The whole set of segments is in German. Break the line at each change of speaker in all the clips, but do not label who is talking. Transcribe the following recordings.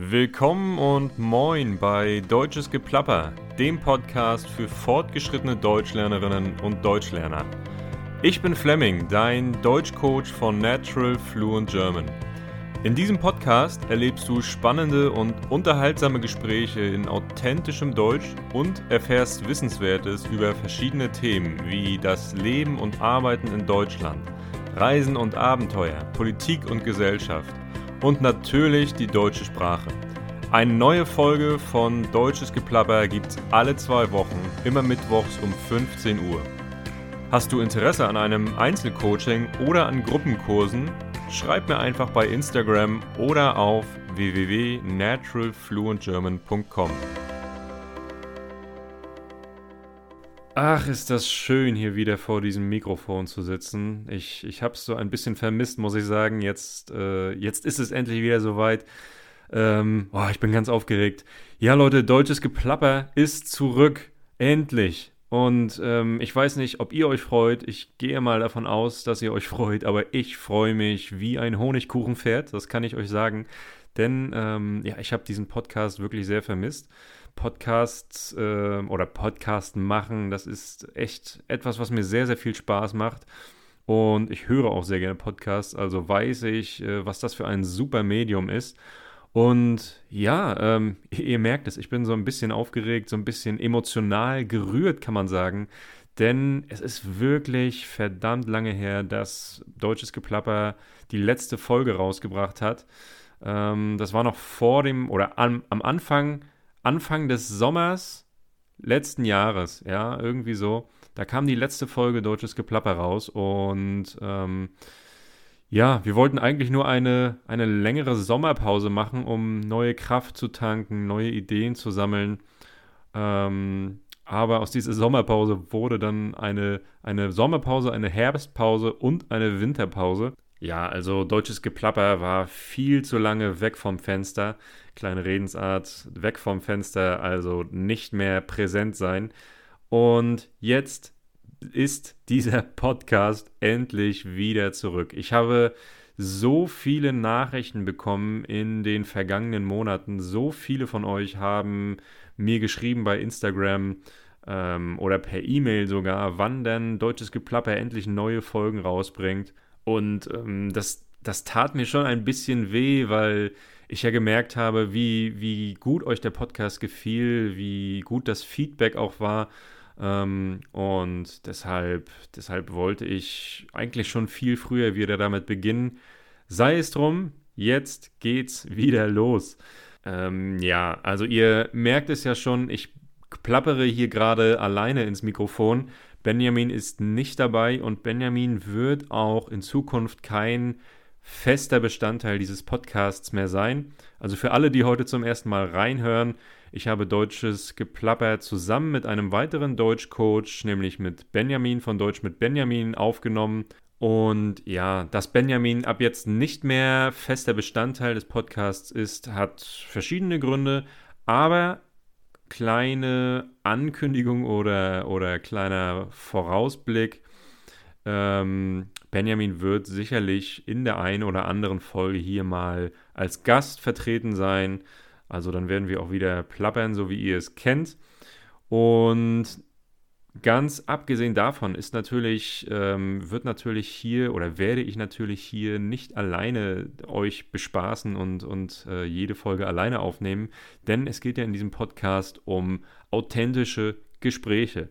Willkommen und moin bei Deutsches Geplapper, dem Podcast für fortgeschrittene Deutschlernerinnen und Deutschlerner. Ich bin Fleming, dein Deutschcoach von Natural Fluent German. In diesem Podcast erlebst du spannende und unterhaltsame Gespräche in authentischem Deutsch und erfährst Wissenswertes über verschiedene Themen wie das Leben und Arbeiten in Deutschland, Reisen und Abenteuer, Politik und Gesellschaft – und natürlich die deutsche Sprache. Eine neue Folge von Deutsches Geplapper gibt's alle zwei Wochen, immer mittwochs um 15 Uhr. Hast du Interesse an einem Einzelcoaching oder an Gruppenkursen? Schreib mir einfach bei Instagram oder auf www.naturalfluentgerman.com. Ach, ist das schön, hier wieder vor diesem Mikrofon zu sitzen. Ich, ich habe es so ein bisschen vermisst, muss ich sagen. Jetzt, äh, jetzt ist es endlich wieder soweit. Ähm, oh, ich bin ganz aufgeregt. Ja, Leute, deutsches Geplapper ist zurück. Endlich. Und ähm, ich weiß nicht, ob ihr euch freut. Ich gehe mal davon aus, dass ihr euch freut. Aber ich freue mich wie ein Honigkuchenpferd. Das kann ich euch sagen. Denn ähm, ja, ich habe diesen Podcast wirklich sehr vermisst. Podcasts äh, oder Podcast machen, das ist echt etwas, was mir sehr, sehr viel Spaß macht. Und ich höre auch sehr gerne Podcasts, also weiß ich, äh, was das für ein super Medium ist. Und ja, ähm, ihr merkt es, ich bin so ein bisschen aufgeregt, so ein bisschen emotional gerührt, kann man sagen. Denn es ist wirklich verdammt lange her, dass Deutsches Geplapper die letzte Folge rausgebracht hat. Ähm, das war noch vor dem oder am, am Anfang Anfang des Sommers letzten Jahres, ja, irgendwie so. Da kam die letzte Folge Deutsches Geplapper raus und ähm, ja, wir wollten eigentlich nur eine, eine längere Sommerpause machen, um neue Kraft zu tanken, neue Ideen zu sammeln. Ähm, aber aus dieser Sommerpause wurde dann eine, eine Sommerpause, eine Herbstpause und eine Winterpause. Ja, also deutsches Geplapper war viel zu lange weg vom Fenster. Kleine Redensart, weg vom Fenster, also nicht mehr präsent sein. Und jetzt ist dieser Podcast endlich wieder zurück. Ich habe so viele Nachrichten bekommen in den vergangenen Monaten. So viele von euch haben mir geschrieben bei Instagram ähm, oder per E-Mail sogar, wann denn Deutsches Geplapper endlich neue Folgen rausbringt. Und ähm, das, das tat mir schon ein bisschen weh, weil ich ja gemerkt habe, wie, wie gut euch der Podcast gefiel, wie gut das Feedback auch war. Ähm, und deshalb, deshalb wollte ich eigentlich schon viel früher wieder damit beginnen. Sei es drum, jetzt geht's wieder los. Ähm, ja, also ihr merkt es ja schon, ich plappere hier gerade alleine ins Mikrofon. Benjamin ist nicht dabei und Benjamin wird auch in Zukunft kein fester Bestandteil dieses Podcasts mehr sein. Also für alle, die heute zum ersten Mal reinhören, ich habe Deutsches geplappert zusammen mit einem weiteren Deutschcoach, nämlich mit Benjamin von Deutsch mit Benjamin aufgenommen. Und ja, dass Benjamin ab jetzt nicht mehr fester Bestandteil des Podcasts ist, hat verschiedene Gründe, aber kleine Ankündigung oder, oder kleiner Vorausblick. Ähm, Benjamin wird sicherlich in der einen oder anderen Folge hier mal als Gast vertreten sein. Also dann werden wir auch wieder plappern, so wie ihr es kennt. Und Ganz abgesehen davon ist natürlich, ähm, wird natürlich hier oder werde ich natürlich hier nicht alleine euch bespaßen und, und äh, jede Folge alleine aufnehmen, denn es geht ja in diesem Podcast um authentische Gespräche.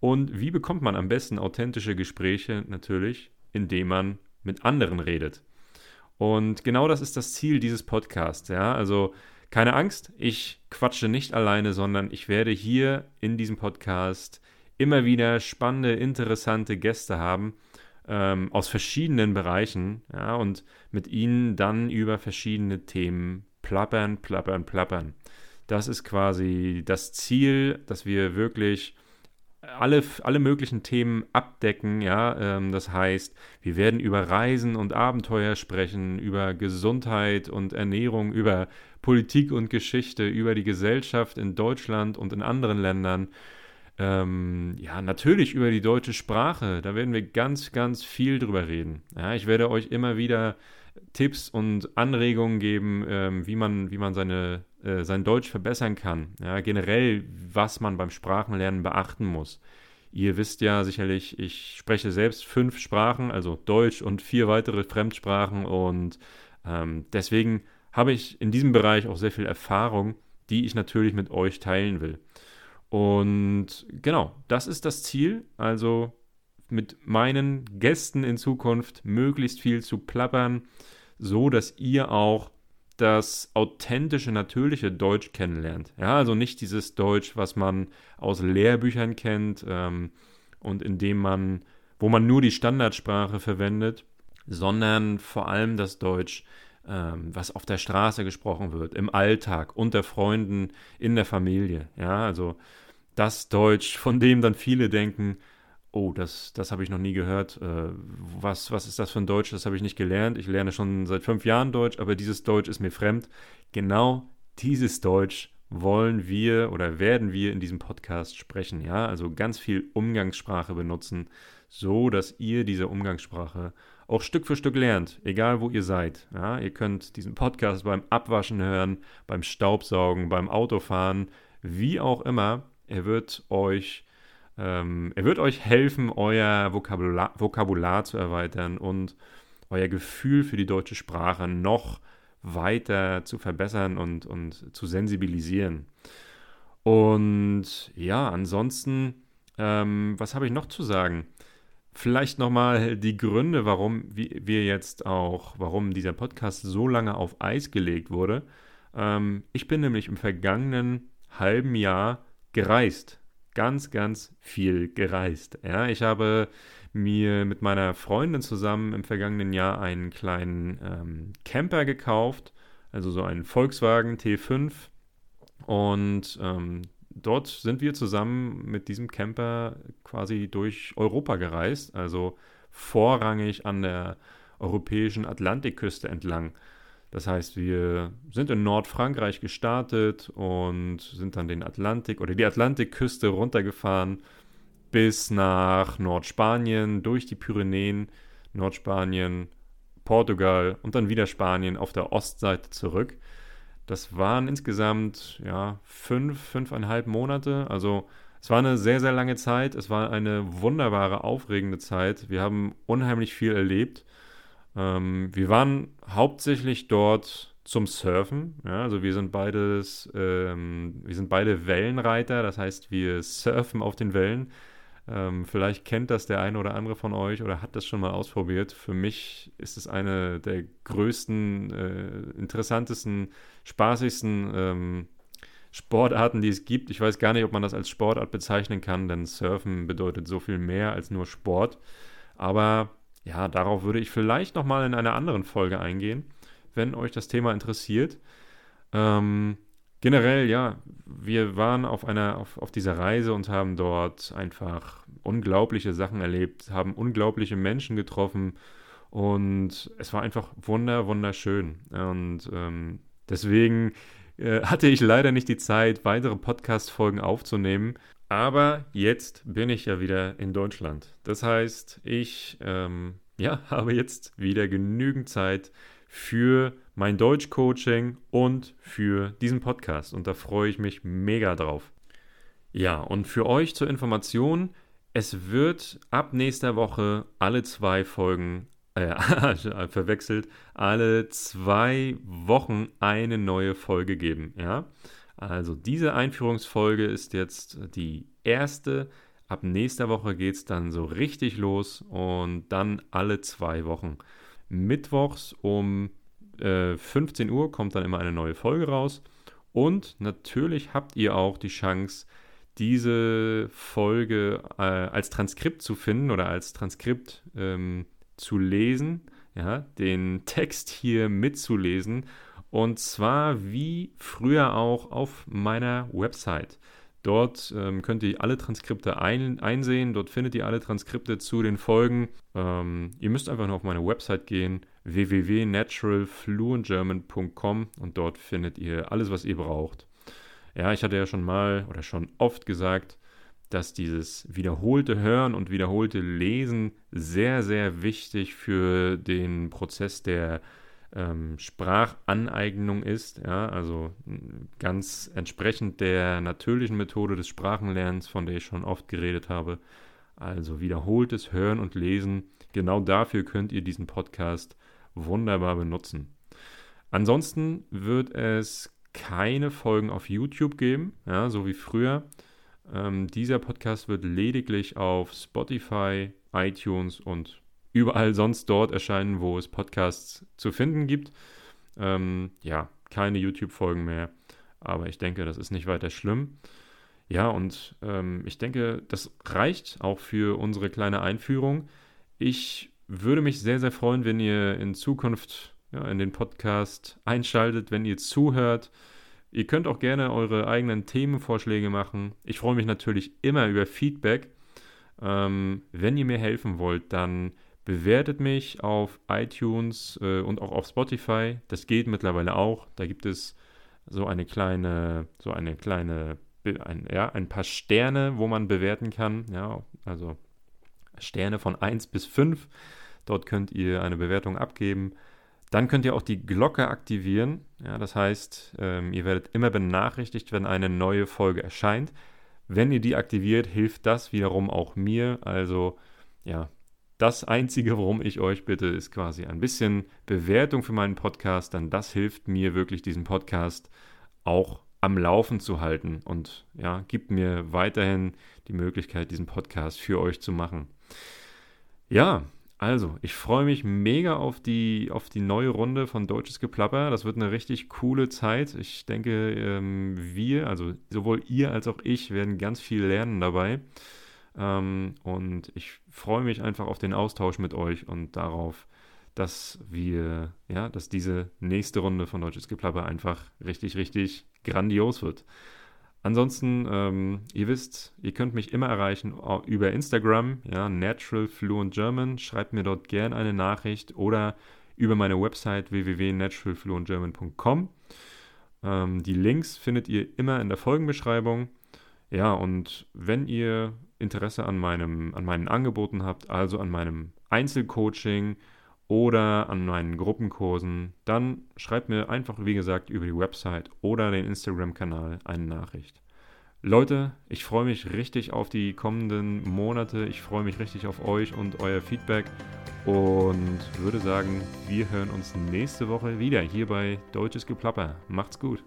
Und wie bekommt man am besten authentische Gespräche? Natürlich, indem man mit anderen redet. Und genau das ist das Ziel dieses Podcasts. Ja, also keine Angst, ich quatsche nicht alleine, sondern ich werde hier in diesem Podcast immer wieder spannende, interessante Gäste haben ähm, aus verschiedenen Bereichen ja, und mit ihnen dann über verschiedene Themen plappern, plappern, plappern. Das ist quasi das Ziel, dass wir wirklich alle, alle möglichen Themen abdecken. Ja, ähm, das heißt, wir werden über Reisen und Abenteuer sprechen, über Gesundheit und Ernährung, über Politik und Geschichte, über die Gesellschaft in Deutschland und in anderen Ländern, ähm, ja, natürlich über die deutsche Sprache. Da werden wir ganz, ganz viel drüber reden. Ja, ich werde euch immer wieder Tipps und Anregungen geben, ähm, wie man, wie man seine, äh, sein Deutsch verbessern kann. Ja, generell, was man beim Sprachenlernen beachten muss. Ihr wisst ja sicherlich, ich spreche selbst fünf Sprachen, also Deutsch und vier weitere Fremdsprachen und ähm, deswegen habe ich in diesem Bereich auch sehr viel Erfahrung, die ich natürlich mit euch teilen will. Und genau, das ist das Ziel. Also mit meinen Gästen in Zukunft möglichst viel zu plappern, so dass ihr auch das authentische, natürliche Deutsch kennenlernt. Ja, also nicht dieses Deutsch, was man aus Lehrbüchern kennt ähm, und in dem man, wo man nur die Standardsprache verwendet, sondern vor allem das Deutsch, ähm, was auf der Straße gesprochen wird, im Alltag, unter Freunden, in der Familie. Ja, also das Deutsch, von dem dann viele denken, oh, das, das habe ich noch nie gehört. Äh, was, was ist das für ein Deutsch? Das habe ich nicht gelernt. Ich lerne schon seit fünf Jahren Deutsch, aber dieses Deutsch ist mir fremd. Genau dieses Deutsch wollen wir oder werden wir in diesem Podcast sprechen. Ja, also ganz viel Umgangssprache benutzen, so dass ihr diese Umgangssprache auch Stück für Stück lernt, egal wo ihr seid. Ja, ihr könnt diesen Podcast beim Abwaschen hören, beim Staubsaugen, beim Autofahren, wie auch immer. Er wird euch ähm, er wird euch helfen, euer Vokabular, Vokabular zu erweitern und euer Gefühl für die deutsche Sprache noch weiter zu verbessern und, und zu sensibilisieren. Und ja, ansonsten, ähm, was habe ich noch zu sagen? Vielleicht nochmal die Gründe, warum wir jetzt auch, warum dieser Podcast so lange auf Eis gelegt wurde. Ähm, ich bin nämlich im vergangenen halben Jahr gereist ganz, ganz viel gereist. Ja, ich habe mir mit meiner Freundin zusammen im vergangenen Jahr einen kleinen ähm, Camper gekauft, also so einen Volkswagen T5. Und ähm, dort sind wir zusammen mit diesem Camper quasi durch Europa gereist, also vorrangig an der europäischen Atlantikküste entlang. Das heißt, wir sind in Nordfrankreich gestartet und sind dann den Atlantik oder die Atlantikküste runtergefahren bis nach Nordspanien, durch die Pyrenäen, Nordspanien, Portugal und dann wieder Spanien auf der Ostseite zurück. Das waren insgesamt ja fünf, fünfeinhalb Monate. Also es war eine sehr, sehr lange Zeit. Es war eine wunderbare, aufregende Zeit. Wir haben unheimlich viel erlebt. Ähm, wir waren hauptsächlich dort zum Surfen. Ja, also wir sind beides, ähm, wir sind beide Wellenreiter, das heißt, wir surfen auf den Wellen. Ähm, vielleicht kennt das der eine oder andere von euch oder hat das schon mal ausprobiert. Für mich ist es eine der größten, äh, interessantesten, spaßigsten ähm, Sportarten, die es gibt. Ich weiß gar nicht, ob man das als Sportart bezeichnen kann, denn Surfen bedeutet so viel mehr als nur Sport. Aber ja, darauf würde ich vielleicht nochmal in einer anderen Folge eingehen, wenn euch das Thema interessiert. Ähm, generell, ja, wir waren auf einer, auf, auf dieser Reise und haben dort einfach unglaubliche Sachen erlebt, haben unglaubliche Menschen getroffen und es war einfach wunder, wunderschön. Und ähm, deswegen äh, hatte ich leider nicht die Zeit, weitere Podcast-Folgen aufzunehmen. Aber jetzt bin ich ja wieder in Deutschland. Das heißt, ich ähm, ja, habe jetzt wieder genügend Zeit für mein Deutsch-Coaching und für diesen Podcast. Und da freue ich mich mega drauf. Ja, und für euch zur Information, es wird ab nächster Woche alle zwei Folgen, äh, verwechselt, alle zwei Wochen eine neue Folge geben. Ja, also diese Einführungsfolge ist jetzt die erste. Ab nächster Woche geht es dann so richtig los und dann alle zwei Wochen. Mittwochs um äh, 15 Uhr kommt dann immer eine neue Folge raus. Und natürlich habt ihr auch die Chance, diese Folge äh, als Transkript zu finden oder als Transkript ähm, zu lesen, ja, den Text hier mitzulesen. Und zwar wie früher auch auf meiner Website. Dort ähm, könnt ihr alle Transkripte ein, einsehen. Dort findet ihr alle Transkripte zu den Folgen. Ähm, ihr müsst einfach nur auf meine Website gehen, www.naturalfluentgerman.com und dort findet ihr alles, was ihr braucht. Ja, ich hatte ja schon mal oder schon oft gesagt, dass dieses wiederholte Hören und wiederholte Lesen sehr, sehr wichtig für den Prozess der ähm, Sprachaneignung ist, ja, also ganz entsprechend der natürlichen Methode des Sprachenlernens, von der ich schon oft geredet habe. Also wiederholtes Hören und Lesen. Genau dafür könnt ihr diesen Podcast wunderbar benutzen. Ansonsten wird es keine Folgen auf YouTube geben, ja, so wie früher. Ähm, dieser Podcast wird lediglich auf Spotify, iTunes und überall sonst dort erscheinen, wo es Podcasts zu finden gibt. Ähm, ja, keine YouTube-Folgen mehr, aber ich denke, das ist nicht weiter schlimm. Ja, und ähm, ich denke, das reicht auch für unsere kleine Einführung. Ich würde mich sehr, sehr freuen, wenn ihr in Zukunft ja, in den Podcast einschaltet, wenn ihr zuhört. Ihr könnt auch gerne eure eigenen Themenvorschläge machen. Ich freue mich natürlich immer über Feedback. Ähm, wenn ihr mir helfen wollt, dann bewertet mich auf iTunes äh, und auch auf Spotify. Das geht mittlerweile auch. Da gibt es so eine kleine, so eine kleine, ein, ja, ein paar Sterne, wo man bewerten kann. Ja, also Sterne von 1 bis 5. Dort könnt ihr eine Bewertung abgeben. Dann könnt ihr auch die Glocke aktivieren. Ja, das heißt, ähm, ihr werdet immer benachrichtigt, wenn eine neue Folge erscheint. Wenn ihr die aktiviert, hilft das wiederum auch mir. Also ja, das Einzige, worum ich euch bitte, ist quasi ein bisschen Bewertung für meinen Podcast, denn das hilft mir wirklich, diesen Podcast auch am Laufen zu halten und ja, gibt mir weiterhin die Möglichkeit, diesen Podcast für euch zu machen. Ja, also, ich freue mich mega auf die, auf die neue Runde von Deutsches Geplapper. Das wird eine richtig coole Zeit. Ich denke, ähm, wir, also sowohl ihr als auch ich, werden ganz viel lernen dabei. Ähm, und ich freue mich einfach auf den Austausch mit euch und darauf, dass wir, ja, dass diese nächste Runde von Deutsches Geplapper einfach richtig, richtig grandios wird. Ansonsten, ähm, ihr wisst, ihr könnt mich immer erreichen über Instagram, ja, Natural Fluent German. Schreibt mir dort gerne eine Nachricht oder über meine Website www.naturalfluentgerman.com. Ähm, die Links findet ihr immer in der Folgenbeschreibung. Ja, und wenn ihr Interesse an, meinem, an meinen Angeboten habt, also an meinem Einzelcoaching oder an meinen Gruppenkursen, dann schreibt mir einfach, wie gesagt, über die Website oder den Instagram-Kanal eine Nachricht. Leute, ich freue mich richtig auf die kommenden Monate. Ich freue mich richtig auf euch und euer Feedback und würde sagen, wir hören uns nächste Woche wieder hier bei Deutsches Geplapper. Macht's gut.